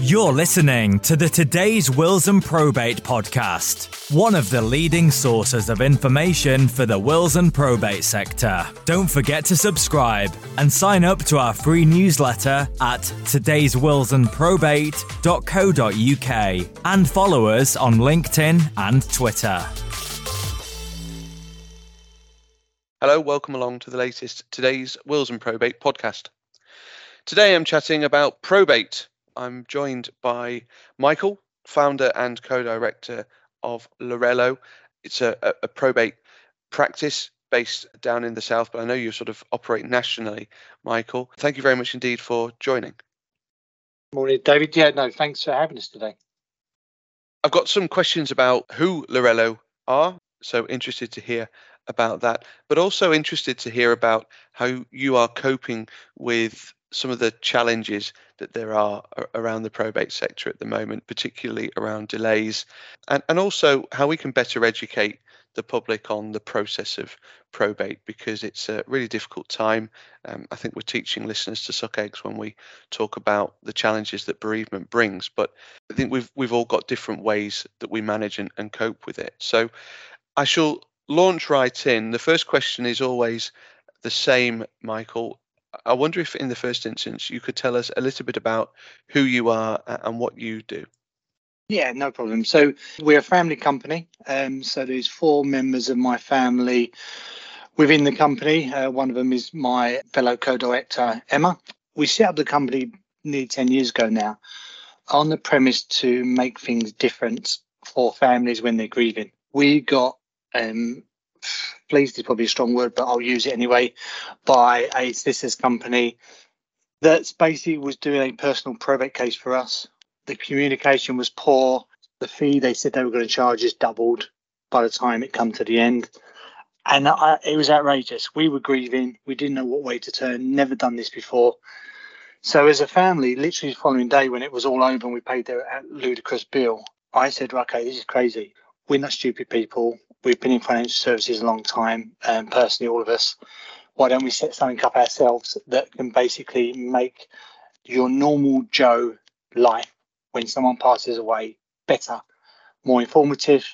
You're listening to the Today's Wills and Probate podcast, one of the leading sources of information for the wills and probate sector. Don't forget to subscribe and sign up to our free newsletter at today'swillsandprobate.co.uk and follow us on LinkedIn and Twitter. Hello, welcome along to the latest Today's Wills and Probate podcast. Today I'm chatting about probate I'm joined by Michael, founder and co director of Laurelo. It's a, a, a, probate practice based down in the south, but I know you sort of operate nationally, Michael. Thank you very much indeed for joining. Morning, David. Yeah, no, thanks for having us today. I've got some questions about who Laurelo are, so interested to hear about that, but also interested to hear about how you are coping with some of the challenges that there are around the probate sector at the moment, particularly around delays, and, and also how we can better educate the public on the process of probate because it's a really difficult time. Um, I think we're teaching listeners to suck eggs when we talk about the challenges that bereavement brings, but I think we've we've all got different ways that we manage and, and cope with it. So I shall launch right in. The first question is always the same, Michael. I wonder if, in the first instance, you could tell us a little bit about who you are and what you do. Yeah, no problem. So we're a family company. Um, so there's four members of my family within the company. Uh, one of them is my fellow co-director Emma. We set up the company nearly ten years ago now, on the premise to make things different for families when they're grieving. We got um, pleased is probably a strong word, but I'll use it anyway, by a solicitors company that basically was doing a personal probate case for us. The communication was poor. The fee they said they were going to charge is doubled by the time it come to the end. And I, it was outrageous. We were grieving. We didn't know what way to turn. Never done this before. So as a family, literally the following day when it was all over and we paid their uh, ludicrous bill, I said, okay, this is crazy. We're not stupid people we've been in financial services a long time, and personally, all of us. Why don't we set something up ourselves that can basically make your normal Joe life when someone passes away better, more informative,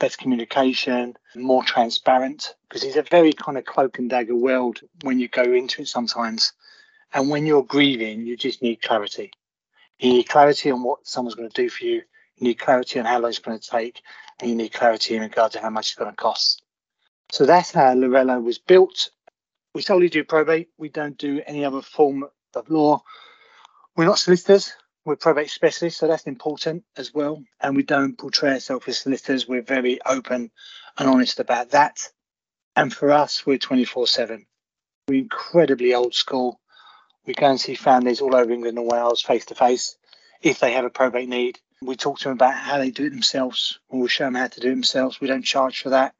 better communication, more transparent? Because it's a very kind of cloak and dagger world when you go into it sometimes. And when you're grieving, you just need clarity. You need clarity on what someone's going to do for you. Need clarity on how long it's going to take and you need clarity in regard to how much it's going to cost. So that's how Laurelo was built. We solely do probate. We don't do any other form of law. We're not solicitors. We're probate specialists, so that's important as well. And we don't portray ourselves as solicitors. We're very open and honest about that. And for us, we're 24 7. We're incredibly old school. We go and see families all over England and Wales face to face if they have a probate need. We talk to them about how they do it themselves, and we'll show them how to do it themselves. We don't charge for that.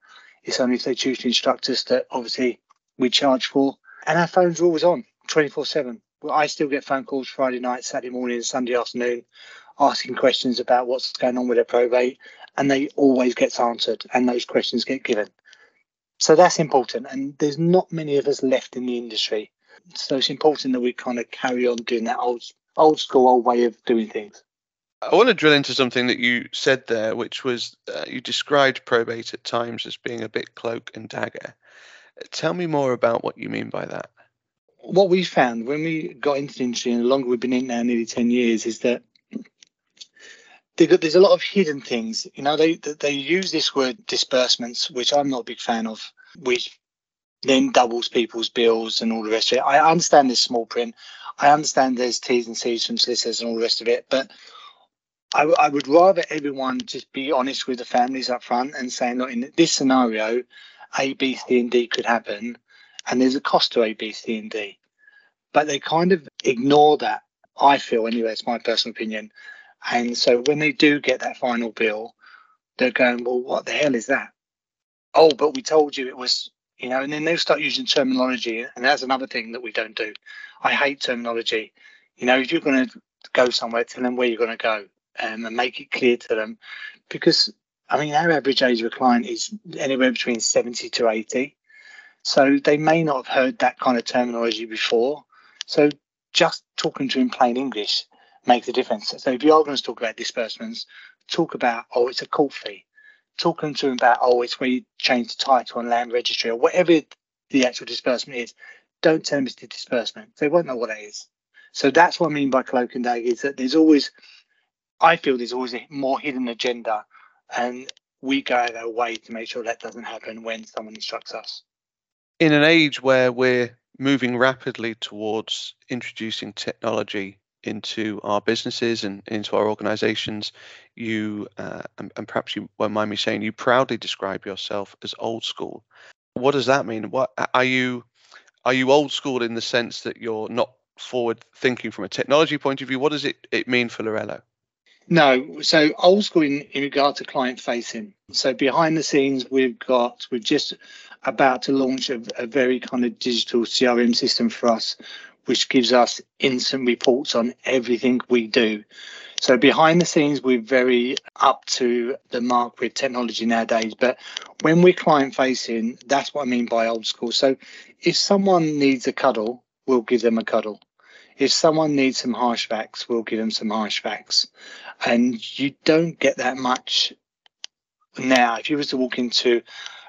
It's only if they choose to instruct us that obviously we charge for. And our phones are always on 24 7. Well, I still get phone calls Friday night, Saturday morning, Sunday afternoon asking questions about what's going on with their probate, and they always gets answered, and those questions get given. So that's important, and there's not many of us left in the industry. So it's important that we kind of carry on doing that old, old school, old way of doing things. I want to drill into something that you said there, which was uh, you described probate at times as being a bit cloak and dagger. Tell me more about what you mean by that. What we found when we got into the industry, and the longer we've been in now, nearly 10 years, is that there's a lot of hidden things. You know, they they use this word disbursements, which I'm not a big fan of, which then doubles people's bills and all the rest of it. I understand there's small print. I understand there's T's and C's from solicitors and all the rest of it, but I, I would rather everyone just be honest with the families up front and saying, look, in this scenario, A, B, C, and D could happen, and there's a cost to A, B, C, and D. But they kind of ignore that, I feel, anyway, it's my personal opinion. And so when they do get that final bill, they're going, well, what the hell is that? Oh, but we told you it was, you know, and then they'll start using terminology. And that's another thing that we don't do. I hate terminology. You know, if you're going to go somewhere, tell them where you're going to go um, and make it clear to them because I mean our average age of a client is anywhere between 70 to 80 so they may not have heard that kind of terminology before so just talking to in plain English makes a difference. So if you are going to talk about disbursements, talk about, oh, it's a court fee. Talking to them about, oh, it's where you change the title on land registry or whatever the actual disbursement is. Don't tell them it's the disbursement. They won't know what it is. So that's what I mean by cloak and dagger is that there's always, I feel there's always a more hidden agenda and we go our way to make sure that doesn't happen when someone instructs us. In an age where we're moving rapidly towards introducing technology into our businesses and into our organizations you uh, and, and, perhaps you won't mind me saying you proudly describe yourself as old school. What does that mean? What are you are you old school in the sense that you're not forward thinking from a technology point of view? What does it, it mean for Laurelo no so old school in, in regard to client facing so behind the scenes we've got we've just about to launch a, a very kind of digital crm system for us which gives us instant reports on everything we do. So behind the scenes, we're very up to the mark with technology nowadays. But when we're client facing, that's what I mean by old school. So if someone needs a cuddle, we'll give them a cuddle. If someone needs some harsh facts, we'll give them some harsh facts. And you don't get that much now. If you was to walk into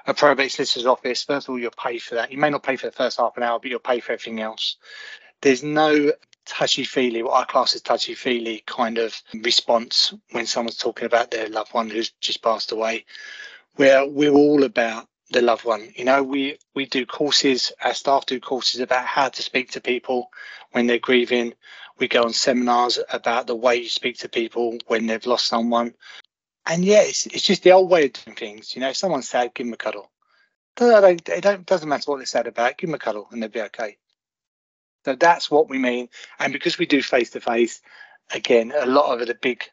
a probate solicitor's office, first of all, you'll pay for that. You may not pay for the first half an hour, but you'll pay for everything else there's no touchy feely, what I class as touchy feely kind of response when someone's talking about their loved one who's just passed away. Where we're all about the loved one. You know, we we do courses, our staff do courses about how to speak to people when they're grieving. We go on seminars about the way you speak to people when they've lost someone. And yeah, it's, it's just the old way of doing things. You know, if someone's sad, give them a cuddle. It doesn't matter what they're sad about, give them a cuddle and they'll be okay. So that's what we mean. And because we do face to face, again, a lot of the big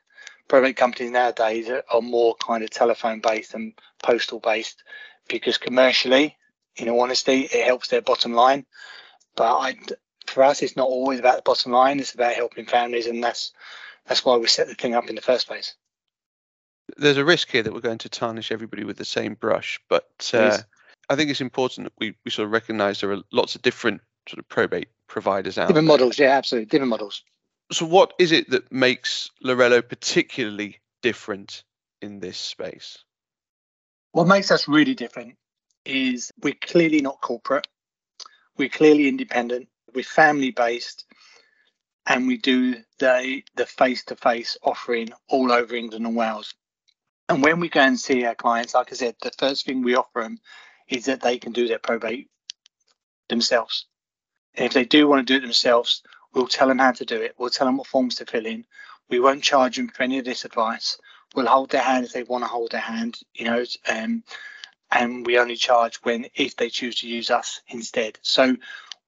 probate companies nowadays are, are more kind of telephone based and postal based because commercially, in all honesty, it helps their bottom line. But I, for us, it's not always about the bottom line. It's about helping families, and that's that's why we set the thing up in the first place. There's a risk here that we're going to tarnish everybody with the same brush, but uh, I think it's important that we, we sort of recognise there are lots of different sort of probate providers out different there. models yeah absolutely different models so what is it that makes Laurelo particularly different in this space what makes us really different is we're clearly not corporate we're clearly independent we're family based and we do the the face-to-face offering all over england and wales and when we go and see our clients like i said the first thing we offer them is that they can do their probate themselves and if they do want to do it themselves, we'll tell them how to do it. We'll tell them what forms to fill in. We won't charge them for any of this advice. We'll hold their hand if they want to hold their hand, you know, um, and we only charge when if they choose to use us instead. So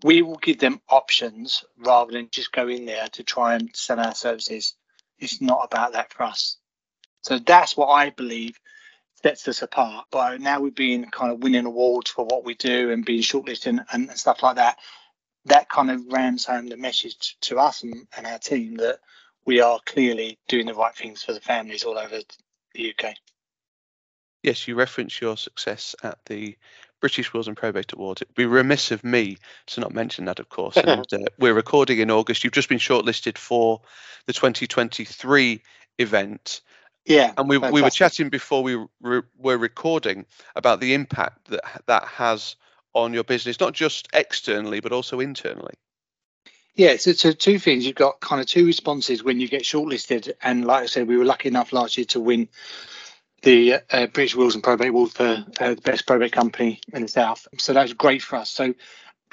we will give them options rather than just go in there to try and sell our services. It's not about that for us. So that's what I believe sets us apart. But now we've been kind of winning awards for what we do and being shortlisted and, and stuff like that that kind of rams home the message to us and, and our team that we are clearly doing the right things for the families all over the UK. Yes, you reference your success at the British Wills and Probate Awards. It'd be remiss of me to not mention that, of course. and uh, we're recording in August. You've just been shortlisted for the 2023 event. Yeah, and we we were chatting before we re- were recording about the impact that that has on your business, not just externally, but also internally? Yeah, so, so two things. You've got kind of two responses when you get shortlisted. And like I said, we were lucky enough last year to win the uh, British Wills and Probate Award for uh, the best probate company in the South. So that's great for us. So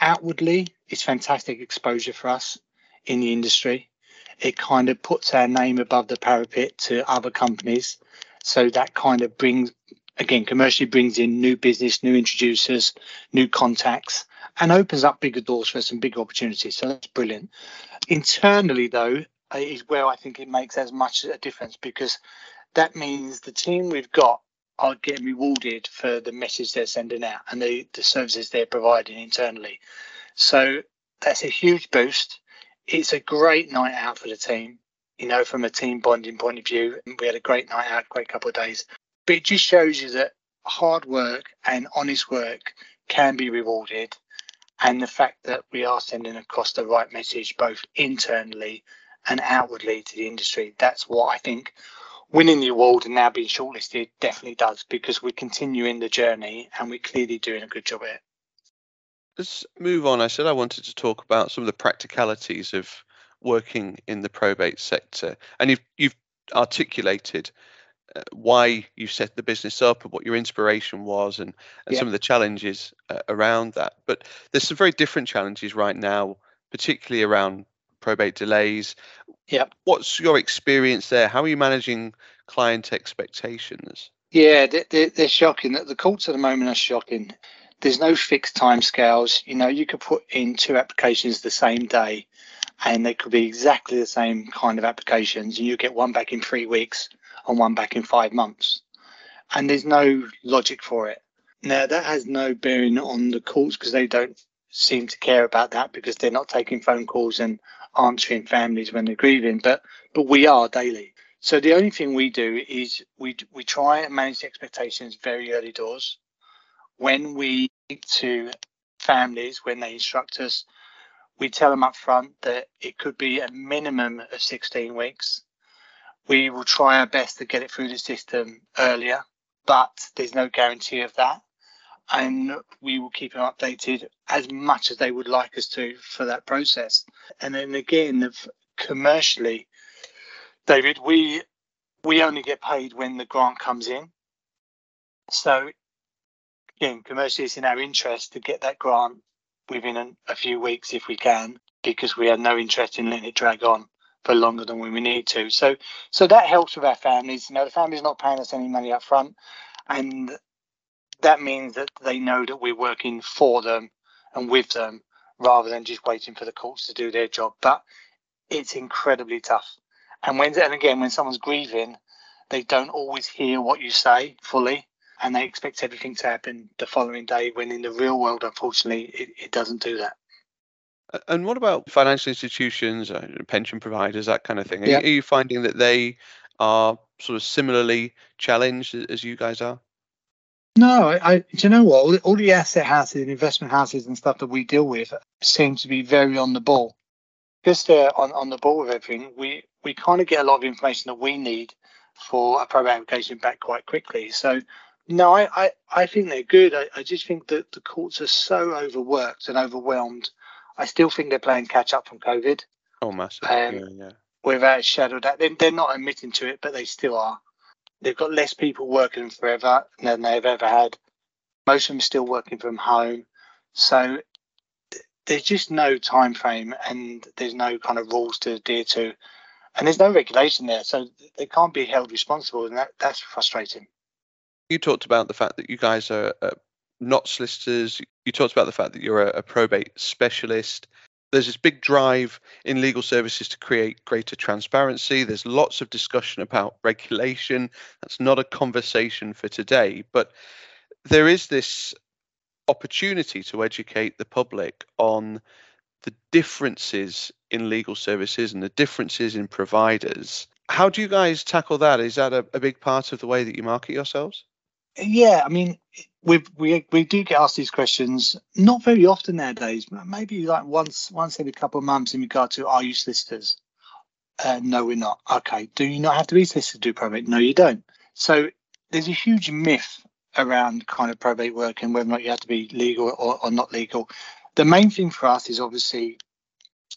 outwardly, it's fantastic exposure for us in the industry. It kind of puts our name above the parapet to other companies. So that kind of brings again, commercially brings in new business, new introducers, new contacts, and opens up bigger doors for some big opportunities. So that's brilliant. Internally, though, is where I think it makes as much a difference because that means the team we've got are getting rewarded for the message they're sending out and the, the services they're providing internally. So that's a huge boost. It's a great night out for the team, you know, from a team bonding point of view. We had a great night out, great couple of days. But it just shows you that hard work and honest work can be rewarded. And the fact that we are sending across the right message, both internally and outwardly to the industry. That's what I think winning the award and now being shortlisted definitely does because we're continuing the journey and we're clearly doing a good job at it. Let's move on. I said I wanted to talk about some of the practicalities of working in the probate sector, and you've you've articulated uh, why you set the business up and what your inspiration was, and, and yeah. some of the challenges uh, around that. But there's some very different challenges right now, particularly around probate delays. Yeah. What's your experience there? How are you managing client expectations? Yeah, they're, they're shocking. The courts at the moment are shocking. There's no fixed timescales. You know, you could put in two applications the same day, and they could be exactly the same kind of applications, and you get one back in three weeks and one back in five months. And there's no logic for it. Now, that has no bearing on the courts because they don't seem to care about that because they're not taking phone calls and answering families when they're grieving, but but we are daily. So the only thing we do is we we try and manage the expectations very early doors. When we speak to families, when they instruct us, we tell them up front that it could be a minimum of 16 weeks. We will try our best to get it through the system earlier, but there's no guarantee of that and we will keep them updated as much as they would like us to for that process. And then again, commercially, David, we we only get paid when the grant comes in. So again, commercially, it's in our interest to get that grant within a, a few weeks if we can, because we have no interest in letting it drag on for longer than we need to. So so that helps with our families. You know, the family's not paying us any money up front, and that means that they know that we're working for them and with them rather than just waiting for the courts to do their job. But it's incredibly tough. And when and again, when someone's grieving, they don't always hear what you say fully, and they expect everything to happen the following day. When in the real world, unfortunately, it, it doesn't do that. And what about financial institutions, uh, pension providers, that kind of thing? Are, yeah. you, are you finding that they are sort of similarly challenged as you guys are? No, I, I, do you know what? All, all, the asset houses and investment houses and stuff that we deal with seem to be very on the ball. Because they're on, on the ball with everything, we, we kind of get a lot of information that we need for a probate application back quite quickly. So, no, I, I, I think they're good. I, I just think that the courts are so overworked and overwhelmed. I still think they're playing catch up from COVID. Oh, massive. Um, yeah, yeah. Without a shadow of doubt. They, they're not admitting to it, but they still are. They've got less people working forever than they've ever had. Most of them are still working from home. So there's just no time frame and there's no kind of rules to adhere to. And there's no regulation there. So they can't be held responsible. And that, that's frustrating. You talked about the fact that you guys are uh, not solicitors. You talked about the fact that you're a, a probate specialist there's this big drive in legal services to create greater transparency. There's lots of discussion about regulation. That's not a conversation for today, but there is this opportunity to educate the public on the differences in legal services and the differences in providers. How do you guys tackle that? Is that a, a big part of the way that you market yourselves? Yeah, I mean, we we we do get asked these questions not very often nowadays. Maybe like once once every couple of months in regard to are you solicitors? Uh, no, we're not. Okay. Do you not have to be solicitor to do probate? No, you don't. So there's a huge myth around kind of probate work and whether or not you have to be legal or, or not legal. The main thing for us is obviously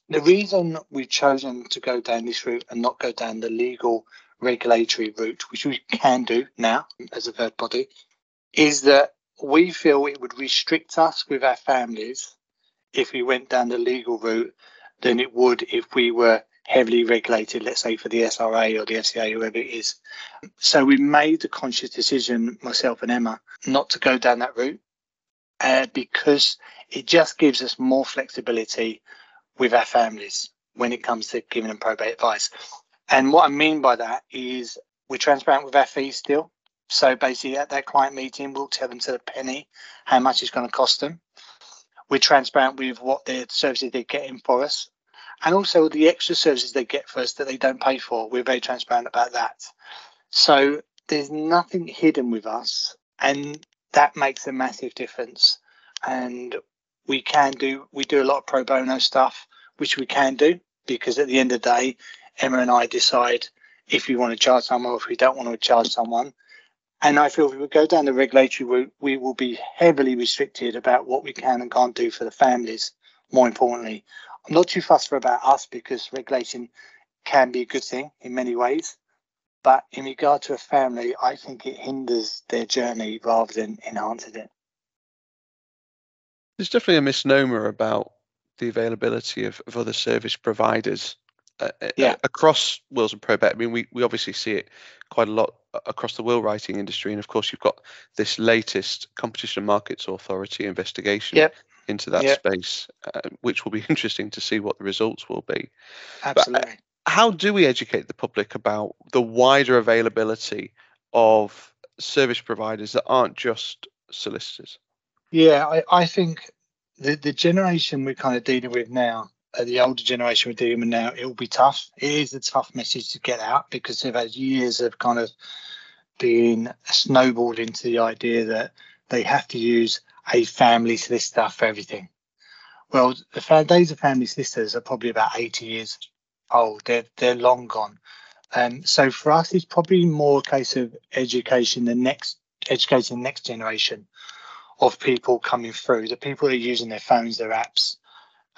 the reason we've chosen to go down this route and not go down the legal regulatory route, which we can do now as a third body, is that we feel it would restrict us with our families if we went down the legal route than it would if we were heavily regulated, let's say for the SRA or the FCA, whoever it is. So we made the conscious decision, myself and Emma, not to go down that route uh, because it just gives us more flexibility with our families when it comes to giving them probate advice. And what I mean by that is we're transparent with our fees still. So basically, at that client meeting, we'll tell them to the penny how much it's going to cost them. We're transparent with what the services they're getting for us, and also the extra services they get for us that they don't pay for. We're very transparent about that. So there's nothing hidden with us, and that makes a massive difference. And we can do we do a lot of pro bono stuff, which we can do because at the end of the day, Emma and I decide if we want to charge someone or if we don't want to charge someone. And I feel if we go down the regulatory route, we will be heavily restricted about what we can and can't do for the families. More importantly, I'm not too fussed about us because regulation can be a good thing in many ways. But in regard to a family, I think it hinders their journey rather than enhances it. There's definitely a misnomer about the availability of, of other service providers uh, uh yeah. across wills and probate. I mean, we, we obviously see it quite a lot across the will writing industry, and of course, you've got this latest Competition and Markets Authority investigation yep. into that yep. space, uh, which will be interesting to see what the results will be. Absolutely. But, how do we educate the public about the wider availability of service providers that aren't just solicitors? Yeah, I, I think the, the generation we're kind of dealing with now, uh, the older generation with now, it will be tough. It is a tough message to get out because they've had years of kind of being snowballed into the idea that they have to use a family solicitor for everything. Well, the days of family solicitors are probably about 80 years old. They're they're long gone. Um, so for us, it's probably more a case of education, the next educating the next generation of people coming through, the people that are using their phones, their apps,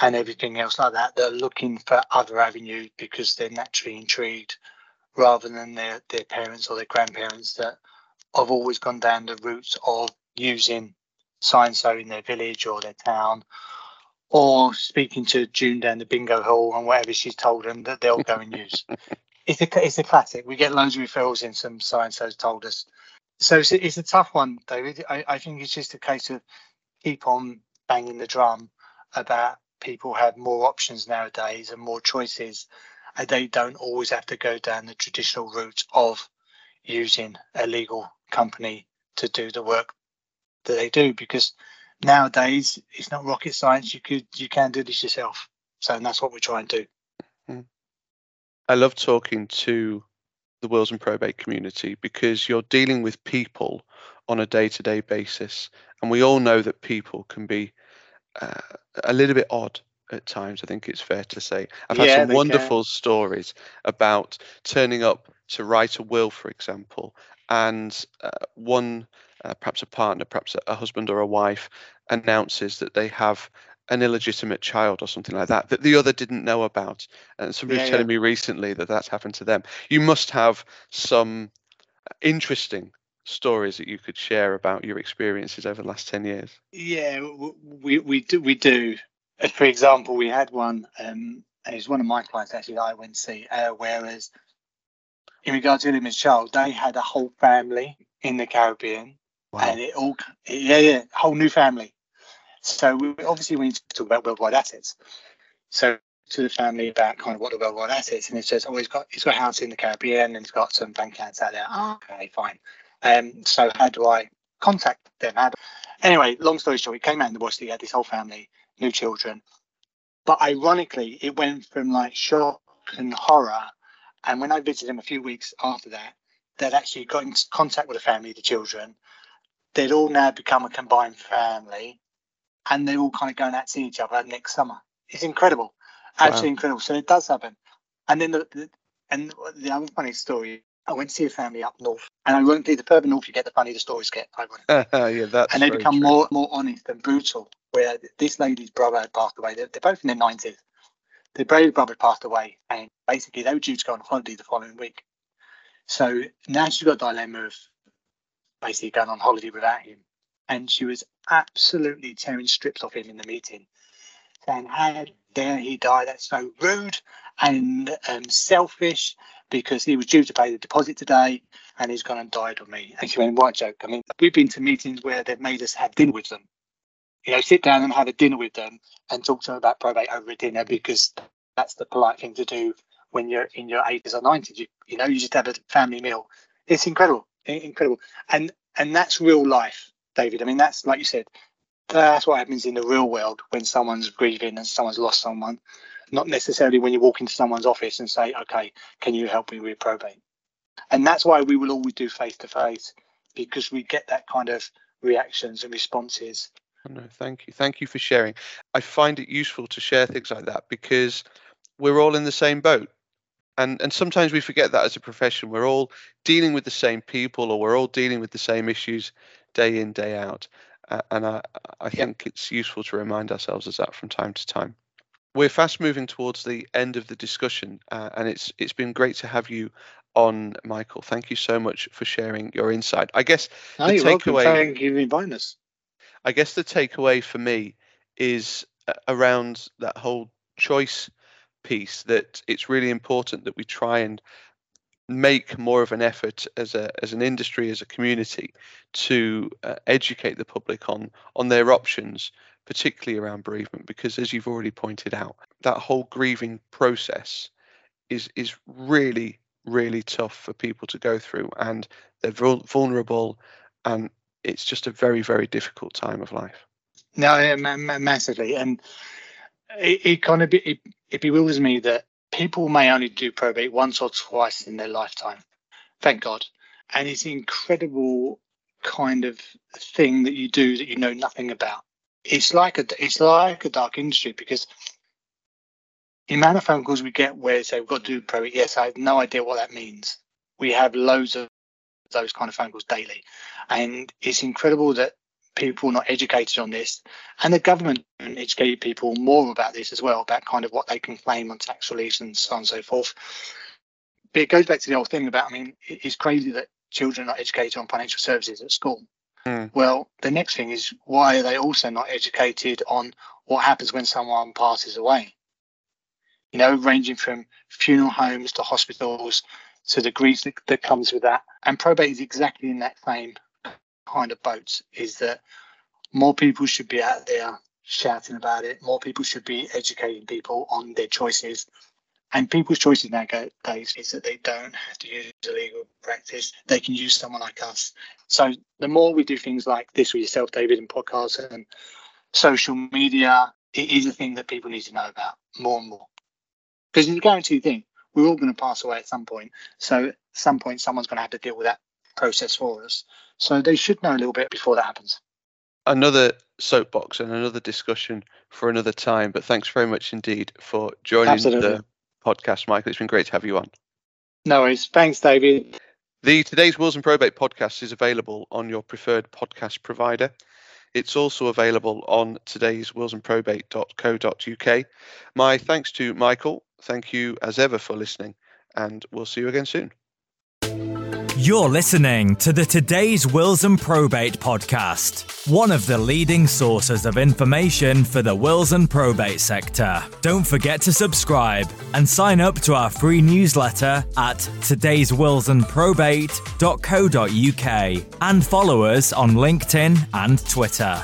and everything else like that. They're looking for other avenues because they're naturally intrigued, rather than their their parents or their grandparents that have always gone down the routes of using so in their village or their town or speaking to June down the bingo hall and whatever she's told them that they'll go and use. it's a it's a classic. We get loads of referrals in. Some science has told us. So it's a, it's a tough one, David. I, I think it's just a case of keep on banging the drum about people have more options nowadays and more choices, and they don't always have to go down the traditional route of using a legal company to do the work that they do because nowadays it's not rocket science. You could you can do this yourself. So and that's what we try and do. Mm-hmm. I love talking to the wills and probate community because you're dealing with people on a day-to-day basis, and we all know that people can be uh, a little bit odd at times. I think it's fair to say. I've had yeah, some wonderful can. stories about turning up to write a will, for example, and uh, one uh, perhaps a partner, perhaps a, husband or a wife, announces that they have an illegitimate child or something like that that the other didn't know about. And somebody yeah, was telling yeah. me recently that that's happened to them. You must have some interesting stories that you could share about your experiences over the last 10 years. Yeah, we, we do. We do. For example, we had one, um, and it's one of my clients actually that I went to see, uh, whereas in regards to illegitimate child, they had a whole family in the Caribbean Wow. And it all, yeah, yeah, whole new family. So we, obviously we need to talk about worldwide assets. So to the family about kind of what the worldwide assets, and it says, oh, he's got he's got a house in the Caribbean and he's got some bank accounts out there. Oh, okay, fine. Um, so how do I contact them? Do, anyway, long story short, he came out in the bush. He had this whole family, new children. But ironically, it went from like shock and horror. And when I visited him a few weeks after that, they'd actually got in contact with the family, the children, they'd all now become a combined family and they're all kind of going out to see each other next summer. It's incredible, absolutely wow. incredible. So it does happen. And then the, the, and the other funny story, I went to see a family up north, and I won't be the further north you get, the funnier the stories get. yeah, that's and they become true. more more honest and brutal. Where this lady's brother had passed away. They're, they're both in their nineties. Their brave brother had passed away, and basically they were due to go on holiday the following week. So now she's got a dilemma of basically going on holiday without him. And she was absolutely tearing strips off him in the meeting, saying, How dare he die? That's so rude and um, selfish because he was due to pay the deposit today and he's gone and died on me. And she went, What joke? I mean, we've been to meetings where they've made us have dinner with them. You know, sit down and have a dinner with them and talk to them about probate over a dinner because that's the polite thing to do when you're in your 80s or 90s. You, you know, you just have a family meal. It's incredible incredible. And and that's real life, David. I mean, that's like you said, that's what happens in the real world when someone's grieving and someone's lost someone. Not necessarily when you walk into someone's office and say, "Okay, can you help me with probate?" And that's why we will always do face to face because we get that kind of reactions and responses. Oh, no, thank you, thank you for sharing. I find it useful to share things like that because we're all in the same boat And and sometimes we forget that as a profession, we're all dealing with the same people, or we're all dealing with the same issues day in day out. Uh, and I I think it's useful to remind ourselves of that from time to time. We're fast moving towards the end of the discussion, uh, and it's it's been great to have you on, Michael. Thank you so much for sharing your insight. I guess no, the takeaway. Thank you for inviting us. I guess the takeaway for me is uh, around that whole choice piece that it's really important that we try and make more of an effort as a as an industry as a community to uh, educate the public on on their options particularly around bereavement because as you've already pointed out that whole grieving process is is really really tough for people to go through and they're vulnerable and it's just a very very difficult time of life. No massively and it, it kind of it, it bewilders me that people may only do probate once or twice in their lifetime thank god and it's an incredible kind of thing that you do that you know nothing about it's like a it's like a dark industry because the amount of phone calls we get where they say we've got to do probate yes i have no idea what that means we have loads of those kind of phone calls daily and it's incredible that people are not educated on this, and the government educate people more about this as well, about kind of what they can claim on tax reliefs and so on and so forth. But it goes back to the old thing about, I mean, it's crazy that children are not educated on financial services at school. Mm. Well, the next thing is why are they also not educated on what happens when someone passes away? You know, ranging from funeral homes to hospitals to the grief that, that comes with that. And probate is exactly in that same kind of boat is that more people should be out there shouting about it. More people should be educating people on their choices. And people's choices nowadays is that they don't have to use a legal practice. They can use someone like us. So the more we do things like this with yourself, David, and podcasts and social media, it is a thing that people need to know about more and more. Because it's a guaranteed thing. We're all going to pass away at some point. So at some point, someone's going to have to deal with that process for us. So they should know a little bit before that happens. Another soapbox and another discussion for another time. But thanks very much indeed for joining Absolutely. the podcast, Michael. It's been great to have you on. No worries. Thanks, David. The Today's Wills and Probate podcast is available on your preferred podcast provider. It's also available on today's willsandprobate.co.uk. My thanks to Michael. Thank you as ever for listening, and we'll see you again soon. You're listening to the Today's Wills and Probate podcast, one of the leading sources of information for the wills and probate sector. Don't forget to subscribe and sign up to our free newsletter at today'swillsandprobate.co.uk and follow us on LinkedIn and Twitter.